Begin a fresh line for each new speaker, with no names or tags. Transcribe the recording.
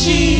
she